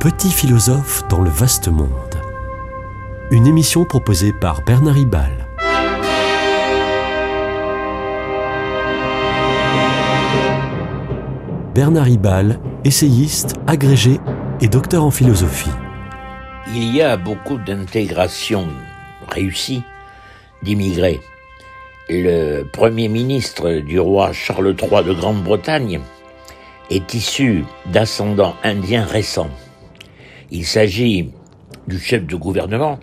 petit philosophe dans le vaste monde. Une émission proposée par Bernard Ribal. Bernard Ribal, essayiste, agrégé et docteur en philosophie. Il y a beaucoup d'intégration réussie d'immigrés. Le premier ministre du roi Charles III de Grande-Bretagne est issu d'ascendants indiens récents. Il s'agit du chef de gouvernement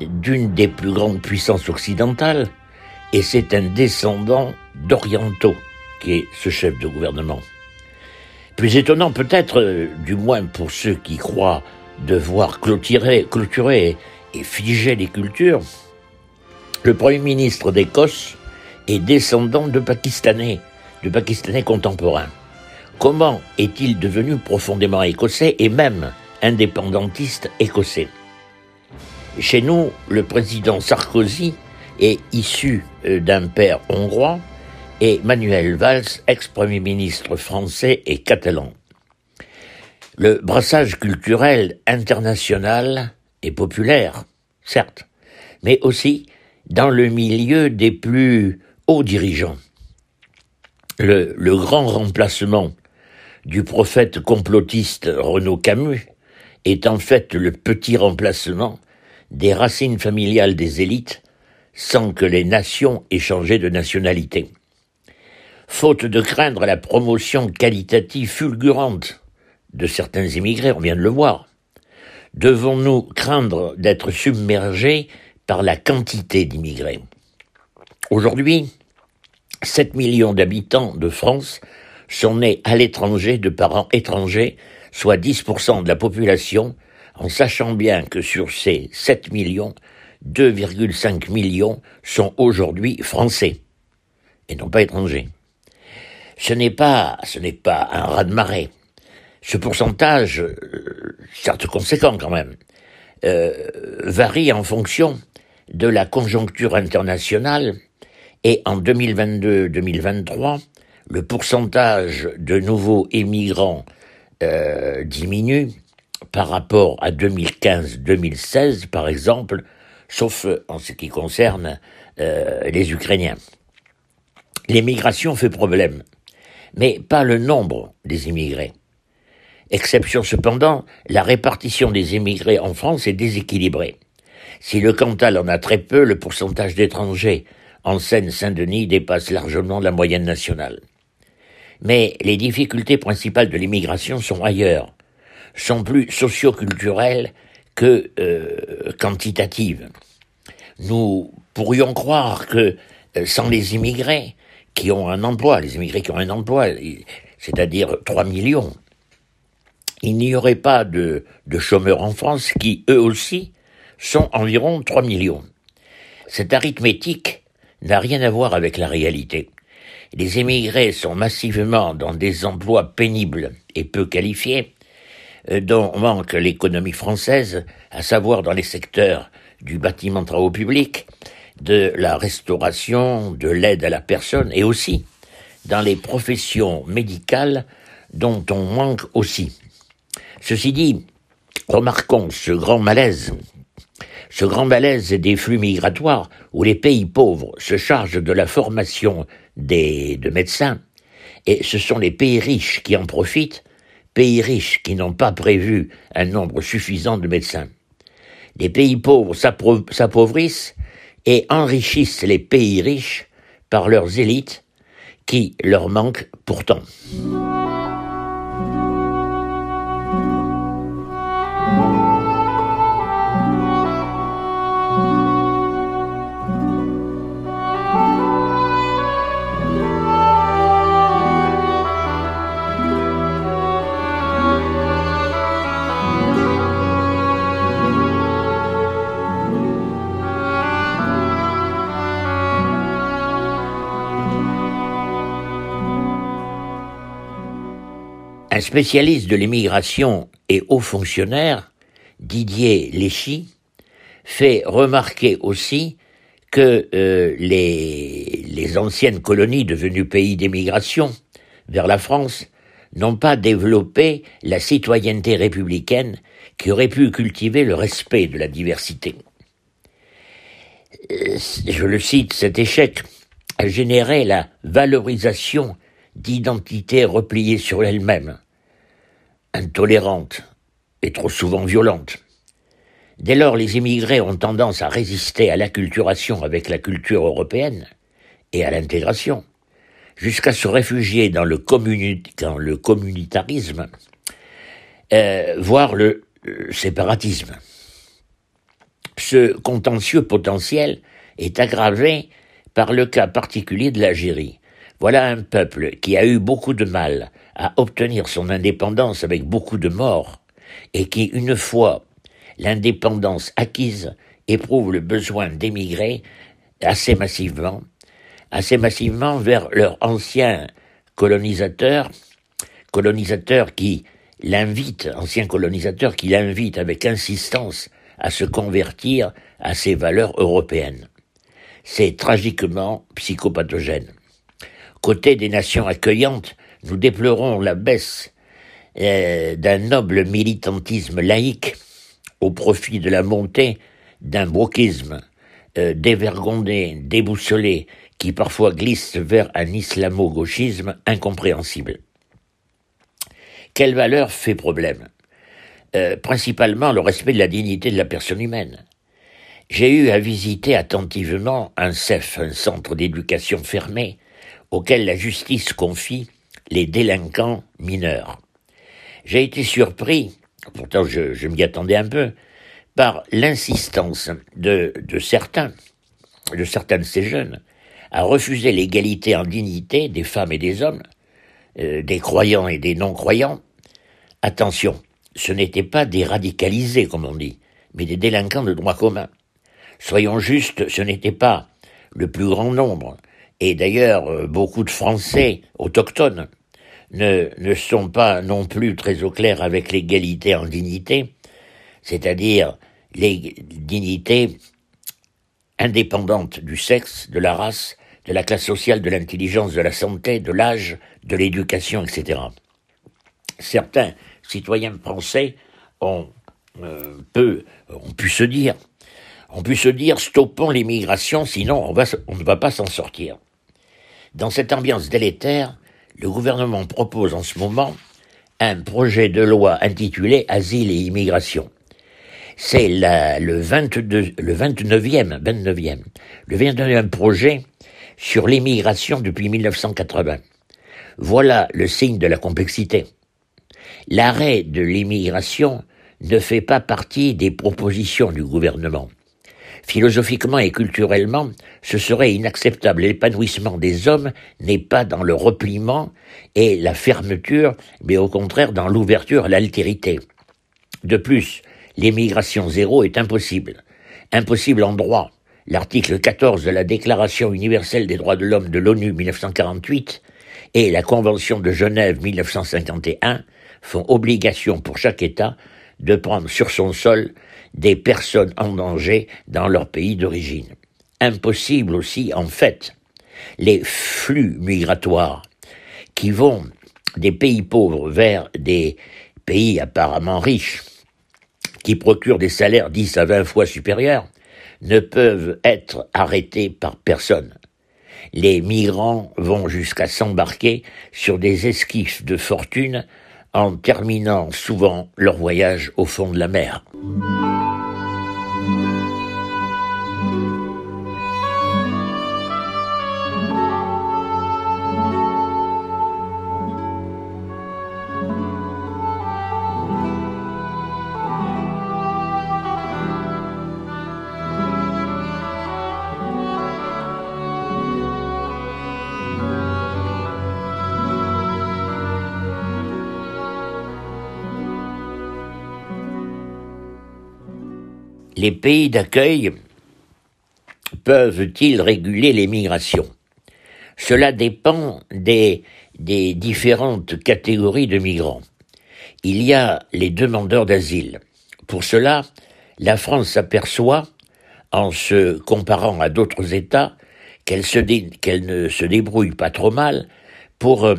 d'une des plus grandes puissances occidentales et c'est un descendant d'orientaux qui est ce chef de gouvernement. Plus étonnant peut-être, euh, du moins pour ceux qui croient devoir clôturer, clôturer et figer les cultures, le Premier ministre d'Écosse est descendant de Pakistanais, de Pakistanais contemporains. Comment est-il devenu profondément écossais et même indépendantiste écossais Chez nous, le président Sarkozy est issu euh, d'un père hongrois et Manuel Valls, ex-premier ministre français et catalan. Le brassage culturel international est populaire, certes, mais aussi dans le milieu des plus hauts dirigeants. Le, le grand remplacement du prophète complotiste Renaud Camus est en fait le petit remplacement des racines familiales des élites sans que les nations aient changé de nationalité faute de craindre la promotion qualitative fulgurante de certains immigrés, on vient de le voir. Devons-nous craindre d'être submergés par la quantité d'immigrés? Aujourd'hui, 7 millions d'habitants de France sont nés à l'étranger de parents étrangers, soit 10% de la population, en sachant bien que sur ces 7 millions, 2,5 millions sont aujourd'hui français et non pas étrangers ce n'est pas, ce n'est pas un raz-de-marée. Ce pourcentage, euh, certes conséquent quand même, euh, varie en fonction de la conjoncture internationale et en 2022-2023, le pourcentage de nouveaux émigrants euh, diminue par rapport à 2015-2016, par exemple, sauf en ce qui concerne les Ukrainiens. L'émigration fait problème mais pas le nombre des immigrés. Exception cependant, la répartition des immigrés en France est déséquilibrée. Si le Cantal en a très peu, le pourcentage d'étrangers en Seine-Saint-Denis dépasse largement la moyenne nationale. Mais les difficultés principales de l'immigration sont ailleurs, sont plus socioculturelles que euh, quantitatives. Nous pourrions croire que euh, sans les immigrés, qui ont un emploi, les immigrés qui ont un emploi, c'est-à-dire 3 millions. Il n'y aurait pas de, de chômeurs en France qui, eux aussi, sont environ 3 millions. Cette arithmétique n'a rien à voir avec la réalité. Les émigrés sont massivement dans des emplois pénibles et peu qualifiés, euh, dont manque l'économie française, à savoir dans les secteurs du bâtiment travaux publics, de la restauration, de l'aide à la personne et aussi dans les professions médicales dont on manque aussi. Ceci dit, remarquons ce grand malaise, ce grand malaise des flux migratoires où les pays pauvres se chargent de la formation des, de médecins et ce sont les pays riches qui en profitent, pays riches qui n'ont pas prévu un nombre suffisant de médecins. Les pays pauvres s'appauvrissent et enrichissent les pays riches par leurs élites qui leur manquent pourtant. Un spécialiste de l'immigration et haut fonctionnaire, Didier Léchy, fait remarquer aussi que euh, les, les anciennes colonies devenues pays d'émigration vers la France n'ont pas développé la citoyenneté républicaine qui aurait pu cultiver le respect de la diversité. Euh, je le cite, cet échec a généré la valorisation d'identités repliées sur elles-mêmes, intolérantes et trop souvent violentes. Dès lors, les immigrés ont tendance à résister à l'acculturation avec la culture européenne et à l'intégration, jusqu'à se réfugier dans le, le communitarisme, euh, voire le séparatisme. Ce contentieux potentiel est aggravé par le cas particulier de l'Algérie. Voilà un peuple qui a eu beaucoup de mal à obtenir son indépendance avec beaucoup de morts, et qui, une fois l'indépendance acquise, éprouve le besoin d'émigrer assez massivement, assez massivement vers leurs anciens colonisateurs, colonisateurs qui l'invitent, anciens colonisateurs qui l'invitent avec insistance à se convertir à ces valeurs européennes. C'est tragiquement psychopathogène. Côté des nations accueillantes, nous déplorons la baisse euh, d'un noble militantisme laïque au profit de la montée d'un wokisme euh, dévergondé, déboussolé, qui parfois glisse vers un islamo-gauchisme incompréhensible. Quelle valeur fait problème? Euh, Principalement le respect de la dignité de la personne humaine. J'ai eu à visiter attentivement un CEF, un centre d'éducation fermé, auquel la justice confie les délinquants mineurs. J'ai été surpris, pourtant je, m'y attendais un peu, par l'insistance de, de certains, de certains de ces jeunes, à refuser l'égalité en dignité des femmes et des hommes, euh, des croyants et des non-croyants. Attention, ce n'étaient pas des radicalisés, comme on dit, mais des délinquants de droit commun. Soyons justes, ce n'était pas le plus grand nombre, et d'ailleurs euh, beaucoup de Français autochtones ne, ne sont pas non plus très au clair avec l'égalité en dignité, c'est-à-dire les dignités indépendantes du sexe, de la race, de la classe sociale, de l'intelligence, de la santé, de l'âge, de l'éducation, etc. Certains citoyens français ont, euh, peu, ont pu se dire, ont pu se dire stoppons l'immigration, sinon on, va, on ne va pas s'en sortir. Dans cette ambiance délétère, le gouvernement propose en ce moment un projet de loi intitulé Asile et immigration. C'est le, 22, le 29e, 29e, le 29e projet sur l'immigration depuis 1980. Voilà le signe de la complexité. L'arrêt de l'immigration ne fait pas partie des propositions du gouvernement. Philosophiquement et culturellement, ce serait inacceptable. L'épanouissement des hommes n'est pas dans le repliement et la fermeture, mais au contraire dans l'ouverture à l'altérité. De plus, l'émigration zéro est impossible. Impossible en droit. L'article 14 de la Déclaration universelle des droits de l'homme de l'ONU 1948 et la Convention de Genève 1951 font obligation pour chaque État de prendre sur son sol des personnes en danger dans leur pays d'origine. Impossible aussi, en fait, les flux migratoires qui vont des pays pauvres vers des pays apparemment riches, qui procurent des salaires 10 à 20 fois supérieurs, ne peuvent être arrêtés par personne. Les migrants vont jusqu'à s'embarquer sur des esquifs de fortune en terminant souvent leur voyage au fond de la mer. Les pays d'accueil peuvent-ils réguler les migrations? Cela dépend des, différentes catégories de migrants. Il y a les demandeurs d'asile. Pour cela, la France s'aperçoit, en se comparant à d'autres États, qu'elle, ne se débrouille pas trop mal pour euh,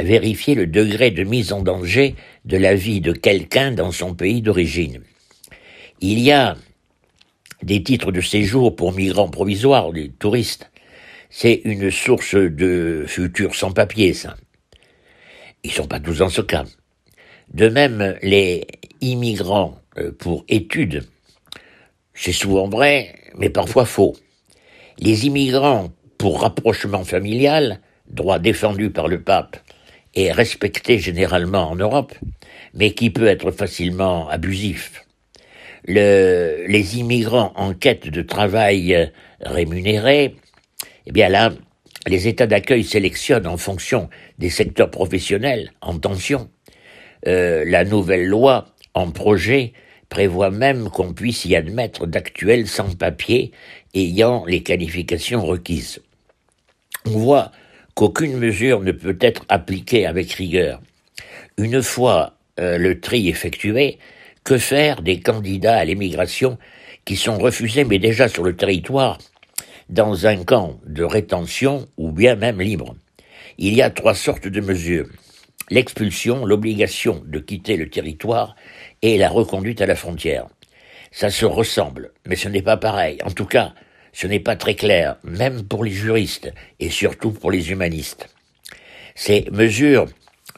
vérifier le degré de mise en danger de la vie de quelqu'un dans son pays d'origine. Il y a des titres de séjour pour migrants provisoires, des touristes. C'est une source de futurs sans-papiers, ça. Ils sont pas tous dans ce cas. De même, les immigrants euh, pour études, c'est souvent vrai, mais parfois faux. Les immigrants pour rapprochement familial, droit défendu par le pape et respecté généralement en Europe, mais qui peut être facilement abusif. Le, les immigrants en quête de travail rémunéré, eh bien là, les États d'accueil sélectionnent en fonction des secteurs professionnels en tension. Euh, la nouvelle loi en projet prévoit même qu'on puisse y admettre d'actuels sans-papiers ayant les qualifications requises. On voit qu'aucune mesure ne peut être appliquée avec rigueur. Une fois euh, le tri effectué, que faire des candidats à l'émigration qui sont refusés mais déjà sur le territoire dans un camp de rétention ou bien même libre? Il y a trois sortes de mesures. L'expulsion, l'obligation de quitter le territoire et la reconduite à la frontière. Ça se ressemble, mais ce n'est pas pareil. En tout cas, ce n'est pas très clair, même pour les juristes et surtout pour les humanistes. Ces mesures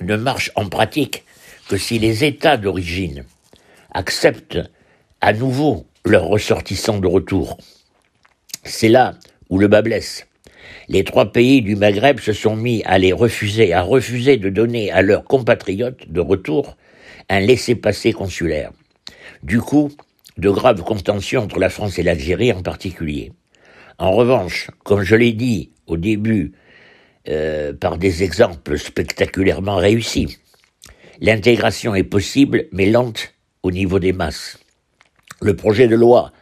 ne marchent en pratique que si les États d'origine acceptent à nouveau leurs ressortissants de retour. C'est là où le bas blesse. Les trois pays du Maghreb se sont mis à les refuser, à refuser de donner à leurs compatriotes de retour un laissez-passer consulaire. Du coup, de graves contentions entre la France et l'Algérie en particulier. En revanche, comme je l'ai dit au début, euh, par des exemples spectaculairement réussis, l'intégration est possible mais lente au niveau des masses. Le projet de loi,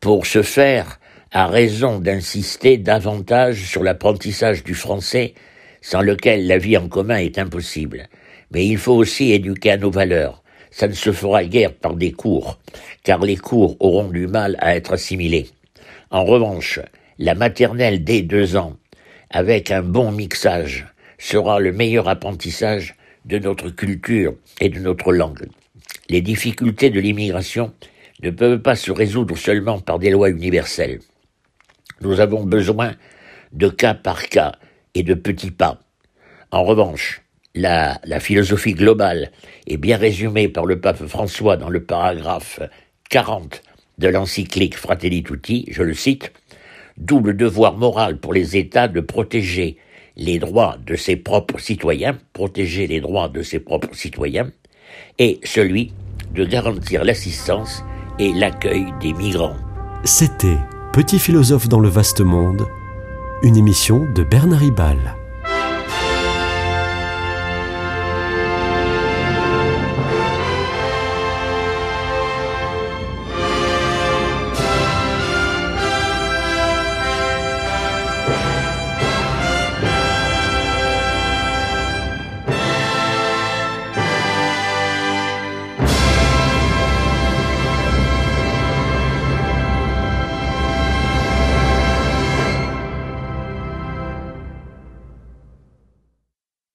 pour ce faire, a raison d'insister davantage sur l'apprentissage du français, sans lequel la vie en commun est impossible. Mais il faut aussi éduquer à nos valeurs. Ça ne se fera guère par des cours, car les cours auront du mal à être assimilés. En revanche, la maternelle dès deux ans, avec un bon mixage, sera le meilleur apprentissage de notre culture et de notre langue. Les difficultés de l'immigration ne peuvent pas se résoudre seulement par des lois universelles. Nous avons besoin de cas par cas et de petits pas. En revanche, la, philosophie globale est bien résumée par le pape François dans le paragraphe 40 de l'encyclique Fratelli Tutti, je le cite, double devoir moral pour les États de protéger les droits de ses propres citoyens, protéger les droits de ses propres citoyens, et celui de garantir l'assistance et l'accueil des migrants. C'était Petit philosophe dans le vaste monde, une émission de Bernard Ribal.